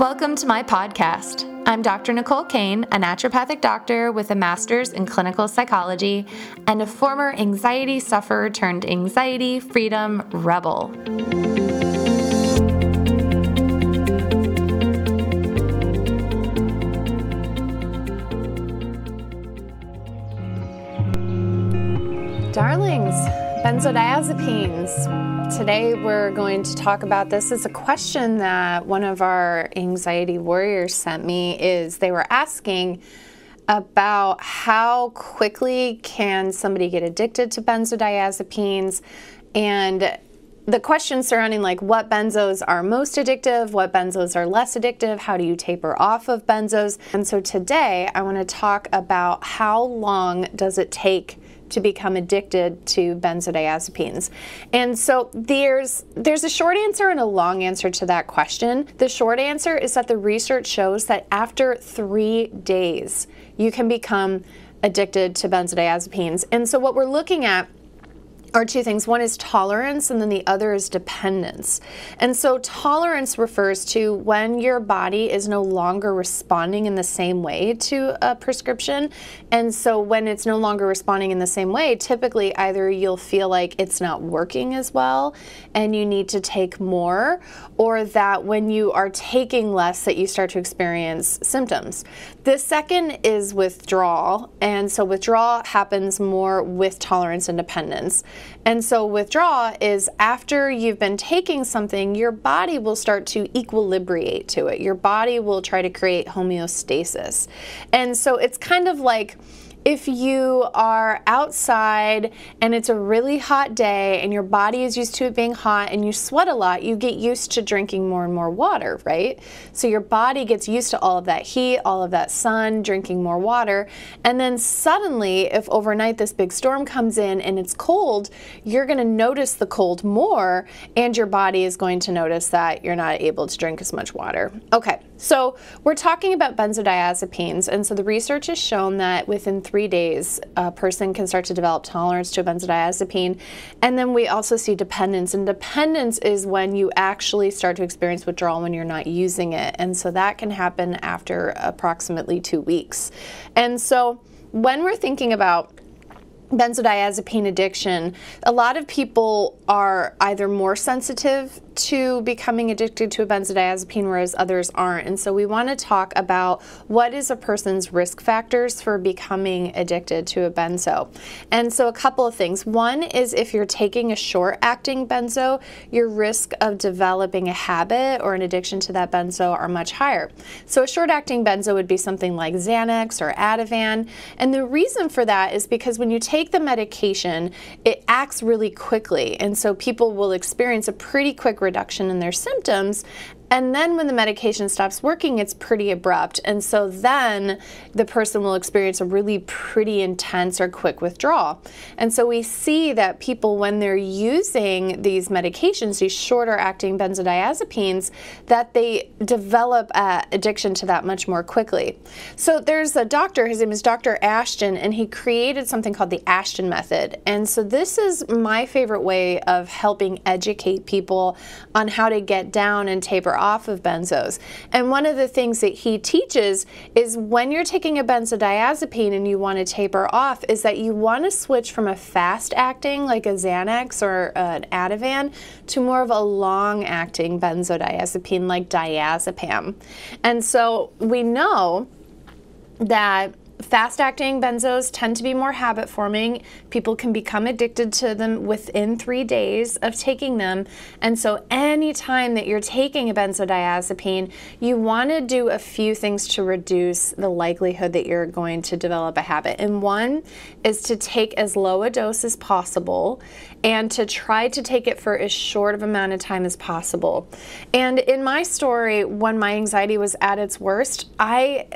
Welcome to my podcast. I'm Dr. Nicole Cain, a naturopathic doctor with a master's in clinical psychology and a former anxiety sufferer turned anxiety freedom rebel. Benzodiazepines today we're going to talk about this is a question that one of our anxiety warriors sent me is they were asking about how quickly can somebody get addicted to benzodiazepines and the question surrounding like what benzos are most addictive, what benzos are less addictive, how do you taper off of benzos? And so today I want to talk about how long does it take to become addicted to benzodiazepines. And so there's there's a short answer and a long answer to that question. The short answer is that the research shows that after 3 days you can become addicted to benzodiazepines. And so what we're looking at are two things. One is tolerance, and then the other is dependence. And so, tolerance refers to when your body is no longer responding in the same way to a prescription. And so, when it's no longer responding in the same way, typically either you'll feel like it's not working as well and you need to take more, or that when you are taking less, that you start to experience symptoms. The second is withdrawal. And so, withdrawal happens more with tolerance and dependence. And so, withdrawal is after you've been taking something, your body will start to equilibrate to it. Your body will try to create homeostasis. And so, it's kind of like, if you are outside and it's a really hot day and your body is used to it being hot and you sweat a lot, you get used to drinking more and more water, right? So your body gets used to all of that heat, all of that sun, drinking more water. And then suddenly, if overnight this big storm comes in and it's cold, you're going to notice the cold more and your body is going to notice that you're not able to drink as much water. Okay, so we're talking about benzodiazepines. And so the research has shown that within three days, a person can start to develop tolerance to a benzodiazepine. And then we also see dependence. And dependence is when you actually start to experience withdrawal when you're not using it. And so that can happen after approximately two weeks. And so when we're thinking about benzodiazepine addiction, a lot of people are either more sensitive to becoming addicted to a benzodiazepine, whereas others aren't. And so we want to talk about what is a person's risk factors for becoming addicted to a benzo. And so a couple of things. One is if you're taking a short acting benzo, your risk of developing a habit or an addiction to that benzo are much higher. So a short acting benzo would be something like Xanax or Ativan. And the reason for that is because when you take the medication, it acts really quickly. And so people will experience a pretty quick reduction in their symptoms and then when the medication stops working, it's pretty abrupt. And so then the person will experience a really pretty intense or quick withdrawal. And so we see that people, when they're using these medications, these shorter acting benzodiazepines, that they develop uh, addiction to that much more quickly. So there's a doctor, his name is Dr. Ashton, and he created something called the Ashton Method. And so this is my favorite way of helping educate people on how to get down and taper off of benzos. And one of the things that he teaches is when you're taking a benzodiazepine and you want to taper off, is that you want to switch from a fast acting like a Xanax or an Ativan to more of a long acting benzodiazepine like diazepam. And so we know that Fast acting benzos tend to be more habit forming. People can become addicted to them within three days of taking them. And so, anytime that you're taking a benzodiazepine, you want to do a few things to reduce the likelihood that you're going to develop a habit. And one is to take as low a dose as possible and to try to take it for as short of amount of time as possible. And in my story, when my anxiety was at its worst, I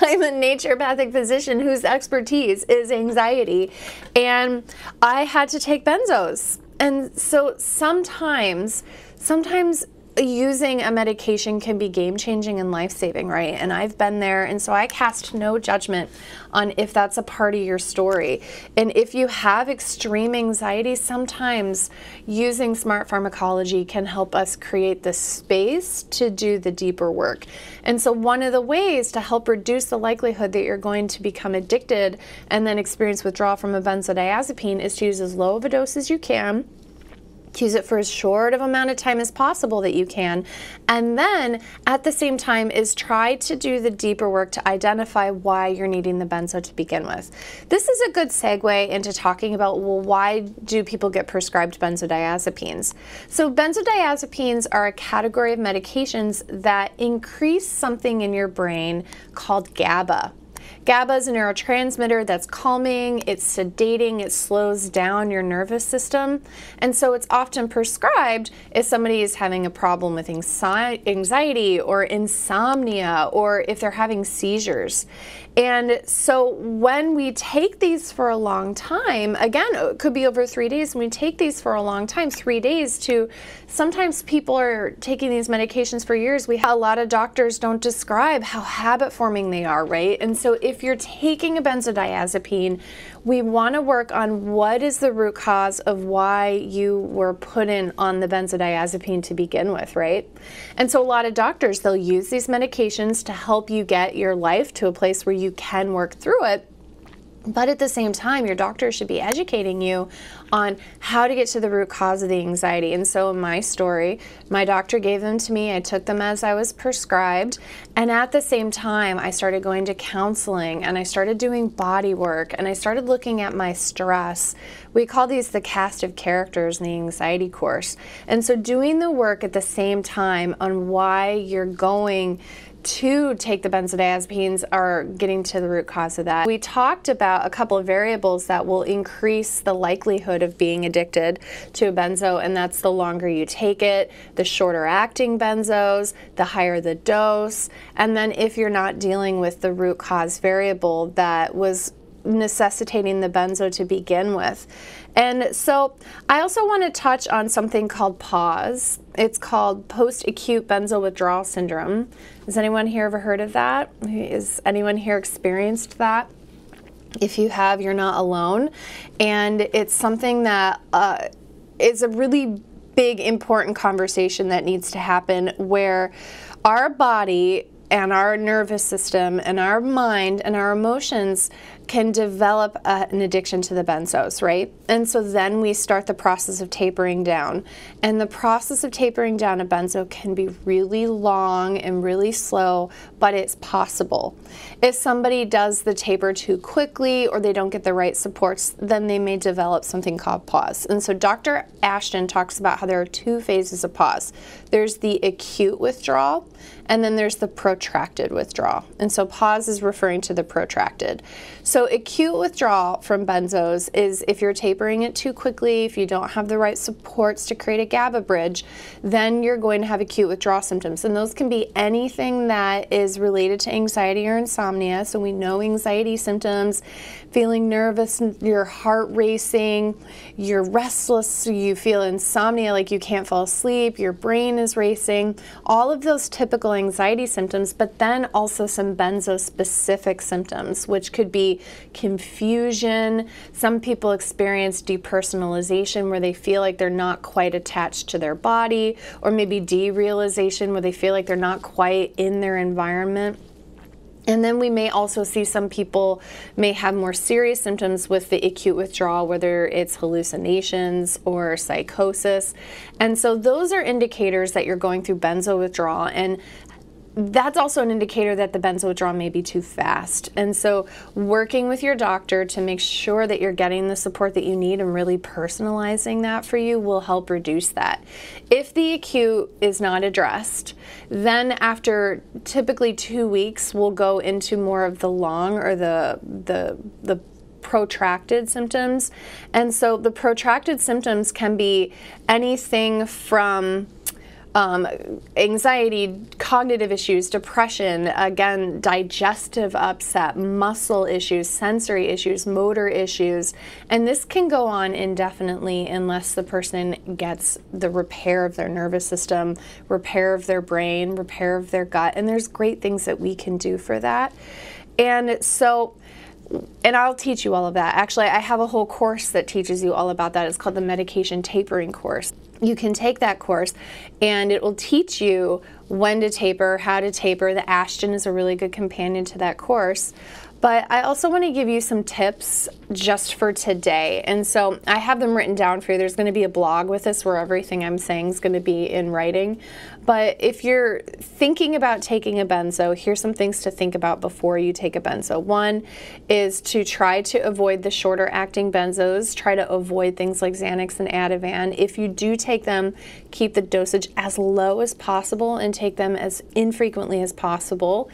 I'm a naturopathic physician whose expertise is anxiety, and I had to take benzos. And so sometimes, sometimes using a medication can be game changing and life saving, right? And I've been there, and so I cast no judgment on if that's a part of your story. And if you have extreme anxiety, sometimes using smart pharmacology can help us create the space to do the deeper work. And so, one of the ways to help reduce the likelihood that you're going to become addicted and then experience withdrawal from a benzodiazepine is to use as low of a dose as you can use it for as short of amount of time as possible that you can. And then at the same time is try to do the deeper work to identify why you're needing the benzo to begin with. This is a good segue into talking about well why do people get prescribed benzodiazepines? So benzodiazepines are a category of medications that increase something in your brain called GABA GABA is a neurotransmitter that's calming, it's sedating, it slows down your nervous system. And so it's often prescribed if somebody is having a problem with anxiety or insomnia or if they're having seizures. And so when we take these for a long time, again, it could be over three days, when we take these for a long time, three days to sometimes people are taking these medications for years. We a lot of doctors don't describe how habit forming they are, right? And so if you're taking a benzodiazepine, we want to work on what is the root cause of why you were put in on the benzodiazepine to begin with, right? And so a lot of doctors, they'll use these medications to help you get your life to a place where you can work through it. But at the same time, your doctor should be educating you on how to get to the root cause of the anxiety. And so, in my story, my doctor gave them to me. I took them as I was prescribed. And at the same time, I started going to counseling and I started doing body work and I started looking at my stress. We call these the cast of characters in the anxiety course. And so, doing the work at the same time on why you're going to take the benzodiazepines are getting to the root cause of that. We talked about a couple of variables that will increase the likelihood of being addicted to a benzo, and that's the longer you take it, the shorter acting benzos, the higher the dose, and then if you're not dealing with the root cause variable that was necessitating the benzo to begin with. And so I also want to touch on something called PAWS. It's called post acute benzo withdrawal syndrome. Has anyone here ever heard of that? Is anyone here experienced that? If you have, you're not alone. And it's something that uh, is a really big, important conversation that needs to happen where our body and our nervous system and our mind and our emotions can develop a, an addiction to the benzos, right? And so then we start the process of tapering down. And the process of tapering down a benzo can be really long and really slow, but it's possible. If somebody does the taper too quickly or they don't get the right supports, then they may develop something called PAWS. And so Dr. Ashton talks about how there are two phases of PAWS. there's the acute withdrawal, and then there's the protracted withdrawal. And so PAWS is referring to the protracted. So so, acute withdrawal from benzos is if you're tapering it too quickly, if you don't have the right supports to create a GABA bridge, then you're going to have acute withdrawal symptoms. And those can be anything that is related to anxiety or insomnia. So, we know anxiety symptoms, feeling nervous, your heart racing, you're restless, you feel insomnia, like you can't fall asleep, your brain is racing, all of those typical anxiety symptoms, but then also some benzo specific symptoms, which could be confusion. Some people experience depersonalization where they feel like they're not quite attached to their body, or maybe derealization where they feel like they're not quite in their environment. And then we may also see some people may have more serious symptoms with the acute withdrawal, whether it's hallucinations or psychosis. And so those are indicators that you're going through benzo withdrawal. And that's also an indicator that the benzo withdrawal may be too fast. And so, working with your doctor to make sure that you're getting the support that you need and really personalizing that for you will help reduce that. If the acute is not addressed, then after typically two weeks, we'll go into more of the long or the the the protracted symptoms. And so the protracted symptoms can be anything from um, anxiety, cognitive issues, depression, again, digestive upset, muscle issues, sensory issues, motor issues. And this can go on indefinitely unless the person gets the repair of their nervous system, repair of their brain, repair of their gut. And there's great things that we can do for that. And so, and I'll teach you all of that. Actually, I have a whole course that teaches you all about that. It's called the medication tapering course. You can take that course and it will teach you when to taper, how to taper. The Ashton is a really good companion to that course. But I also want to give you some tips just for today. And so I have them written down for you. There's going to be a blog with this where everything I'm saying is going to be in writing. But if you're thinking about taking a benzo, here's some things to think about before you take a benzo. One is to try to avoid the shorter acting benzos. Try to avoid things like Xanax and Ativan. If you do take them, keep the dosage as low as possible and take them as infrequently as possible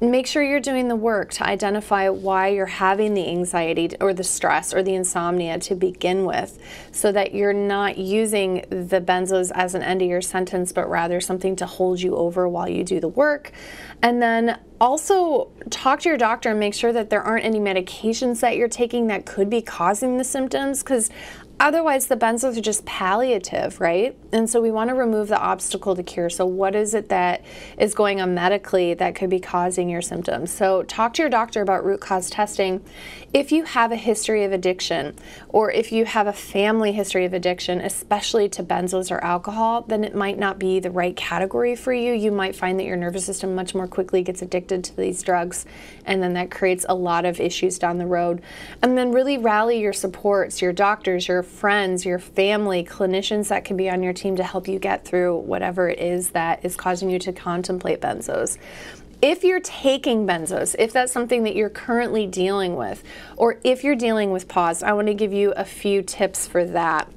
make sure you're doing the work to identify why you're having the anxiety or the stress or the insomnia to begin with so that you're not using the benzos as an end of your sentence but rather something to hold you over while you do the work. And then also talk to your doctor and make sure that there aren't any medications that you're taking that could be causing the symptoms because Otherwise, the benzos are just palliative, right? And so we want to remove the obstacle to cure. So, what is it that is going on medically that could be causing your symptoms? So, talk to your doctor about root cause testing. If you have a history of addiction, or if you have a family history of addiction, especially to benzos or alcohol, then it might not be the right category for you. You might find that your nervous system much more quickly gets addicted to these drugs, and then that creates a lot of issues down the road. And then really rally your supports, your doctors, your friends, your family, clinicians that can be on your team to help you get through whatever it is that is causing you to contemplate benzos. If you're taking benzos, if that's something that you're currently dealing with, or if you're dealing with PAWS, I want to give you a few tips for that.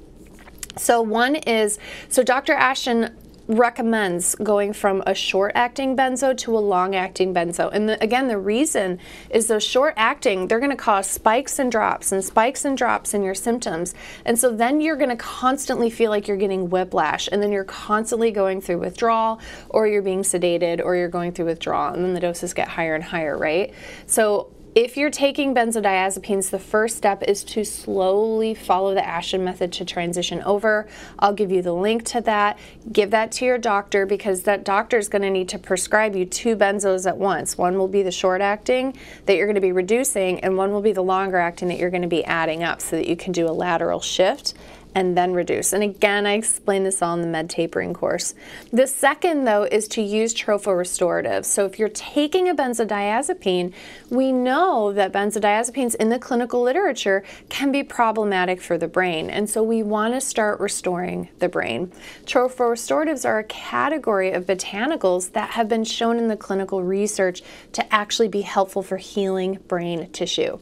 So, one is so Dr. Ashton recommends going from a short acting benzo to a long acting benzo. And the, again, the reason is those short acting, they're going to cause spikes and drops and spikes and drops in your symptoms. And so then you're going to constantly feel like you're getting whiplash and then you're constantly going through withdrawal or you're being sedated or you're going through withdrawal and then the doses get higher and higher, right? So if you're taking benzodiazepines, the first step is to slowly follow the Ashton method to transition over. I'll give you the link to that. Give that to your doctor because that doctor is going to need to prescribe you two benzos at once. One will be the short acting that you're going to be reducing, and one will be the longer acting that you're going to be adding up so that you can do a lateral shift and then reduce. And again, I explain this all in the med tapering course. The second, though, is to use tropho-restorative. So if you're taking a benzodiazepine, we know that benzodiazepines in the clinical literature can be problematic for the brain. And so we want to start restoring the brain. Tropho-restoratives are a category of botanicals that have been shown in the clinical research to actually be helpful for healing brain tissue.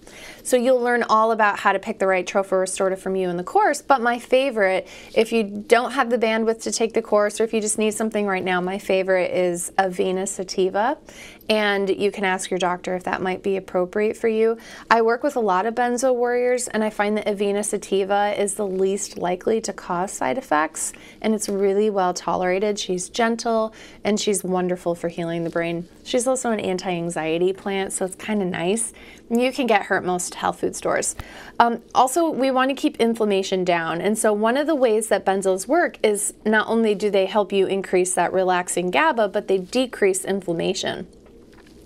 So you'll learn all about how to pick the right tropho-restorative from you in the course, but my favorite, if you don't have the bandwidth to take the course or if you just need something right now, my favorite is a Avena Sativa. And you can ask your doctor if that might be appropriate for you. I work with a lot of benzo warriors, and I find that Avena Sativa is the least likely to cause side effects, and it's really well tolerated. She's gentle and she's wonderful for healing the brain. She's also an anti anxiety plant, so it's kind of nice. You can get her at most health food stores. Um, also, we want to keep inflammation down. And so, one of the ways that benzos work is not only do they help you increase that relaxing GABA, but they decrease inflammation.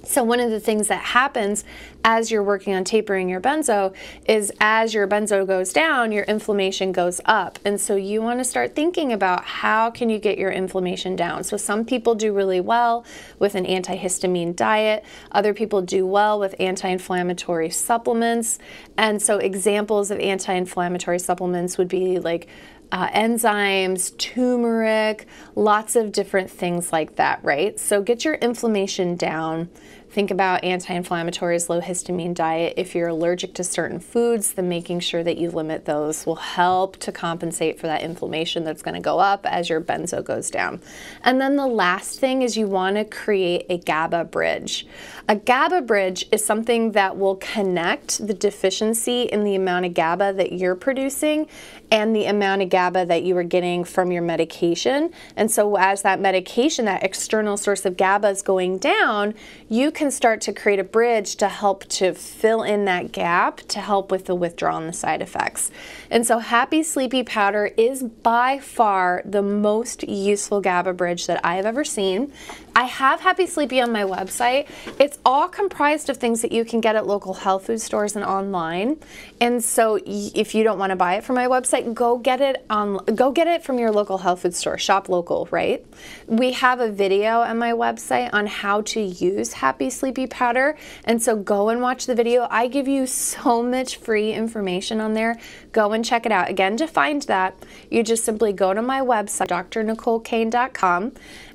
So, one of the things that happens as you're working on tapering your benzo is as your benzo goes down, your inflammation goes up. And so, you want to start thinking about how can you get your inflammation down. So, some people do really well with an antihistamine diet, other people do well with anti inflammatory supplements. And so, examples of anti inflammatory supplements would be like uh, enzymes, turmeric, lots of different things like that, right? So get your inflammation down Think about anti inflammatories, low histamine diet. If you're allergic to certain foods, then making sure that you limit those will help to compensate for that inflammation that's going to go up as your benzo goes down. And then the last thing is you want to create a GABA bridge. A GABA bridge is something that will connect the deficiency in the amount of GABA that you're producing and the amount of GABA that you are getting from your medication. And so, as that medication, that external source of GABA is going down, you can start to create a bridge to help to fill in that gap to help with the withdrawal and the side effects. And so, Happy Sleepy Powder is by far the most useful GABA bridge that I have ever seen. I have Happy Sleepy on my website. It's all comprised of things that you can get at local health food stores and online. And so, if you don't want to buy it from my website, go get it on go get it from your local health food store. Shop local right? We have a video on my website on how to use happy sleepy powder. And so go and watch the video. I give you so much free information on there. Go and check it out. Again to find that you just simply go to my website drnicolecain.com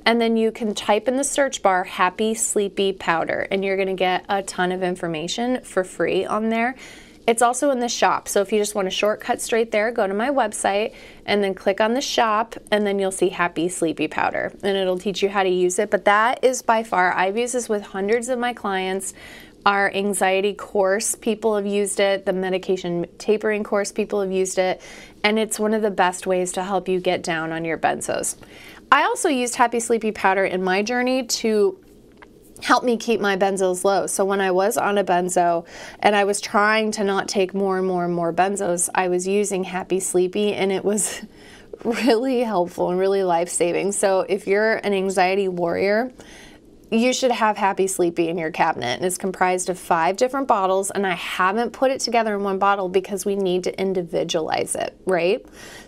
and then you can type in the search bar happy sleepy powder and you're going to get a ton of information for free on there it's also in the shop. So if you just want a shortcut straight there, go to my website and then click on the shop, and then you'll see Happy Sleepy Powder, and it'll teach you how to use it. But that is by far, I've used this with hundreds of my clients. Our anxiety course, people have used it. The medication tapering course, people have used it. And it's one of the best ways to help you get down on your benzos. I also used Happy Sleepy Powder in my journey to help me keep my benzos low. So when I was on a benzo and I was trying to not take more and more and more benzos, I was using Happy Sleepy and it was really helpful and really life saving. So if you're an anxiety warrior, you should have Happy Sleepy in your cabinet. And it's comprised of five different bottles, and I haven't put it together in one bottle because we need to individualize it, right?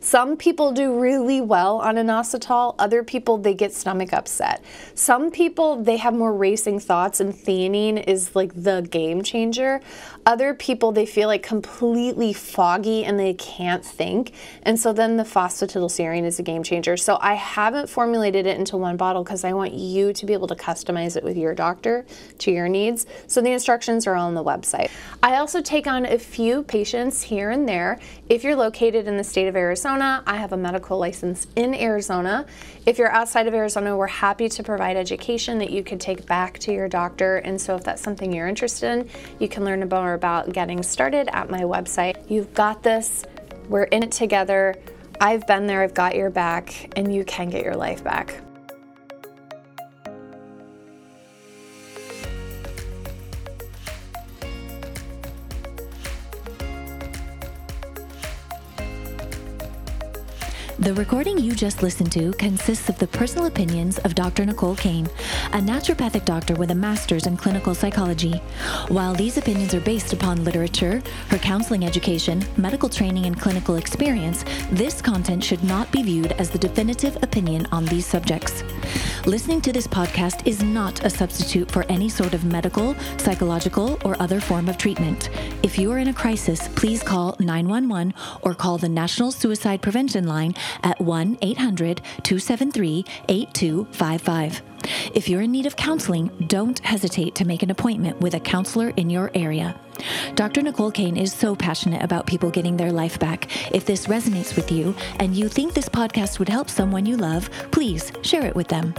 Some people do really well on inositol, other people, they get stomach upset. Some people, they have more racing thoughts, and theanine is like the game changer. Other people, they feel like completely foggy and they can't think. And so then the phosphatidylserine is a game changer. So I haven't formulated it into one bottle because I want you to be able to customize it with your doctor to your needs. So the instructions are all on the website. I also take on a few patients here and there. If you're located in the state of Arizona, I have a medical license in Arizona. If you're outside of Arizona, we're happy to provide education that you could take back to your doctor. And so if that's something you're interested in, you can learn more about getting started at my website. You've got this. We're in it together. I've been there, I've got your back, and you can get your life back. The recording you just listened to consists of the personal opinions of Dr. Nicole Cain, a naturopathic doctor with a master's in clinical psychology. While these opinions are based upon literature, her counseling education, medical training, and clinical experience, this content should not be viewed as the definitive opinion on these subjects. Listening to this podcast is not a substitute for any sort of medical, psychological, or other form of treatment. If you are in a crisis, please call 911 or call the National Suicide Prevention Line at 1 800 273 8255. If you're in need of counseling, don't hesitate to make an appointment with a counselor in your area. Dr. Nicole Cain is so passionate about people getting their life back. If this resonates with you and you think this podcast would help someone you love, please share it with them.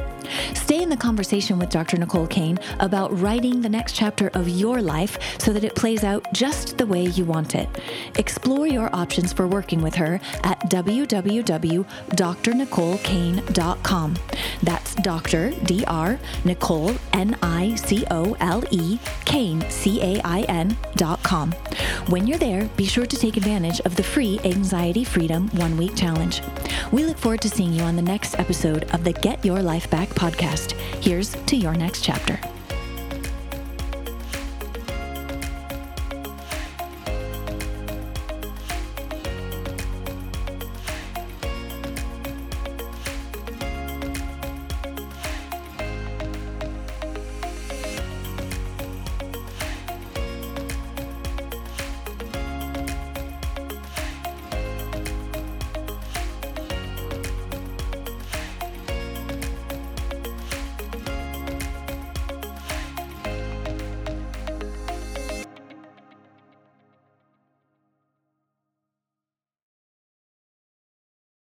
Stay in the conversation with Dr. Nicole Cain about writing the next chapter of your life so that it plays out just the way you want it. Explore your options for working with her at www.drnicolecain.com. That's Dr. D R Nicole N I C O L E Cain C A I N.com. When you're there, be sure to take advantage of the free Anxiety Freedom One Week Challenge. We look forward to seeing you on the next episode of the Get Your Life Back podcast. Here's to your next chapter.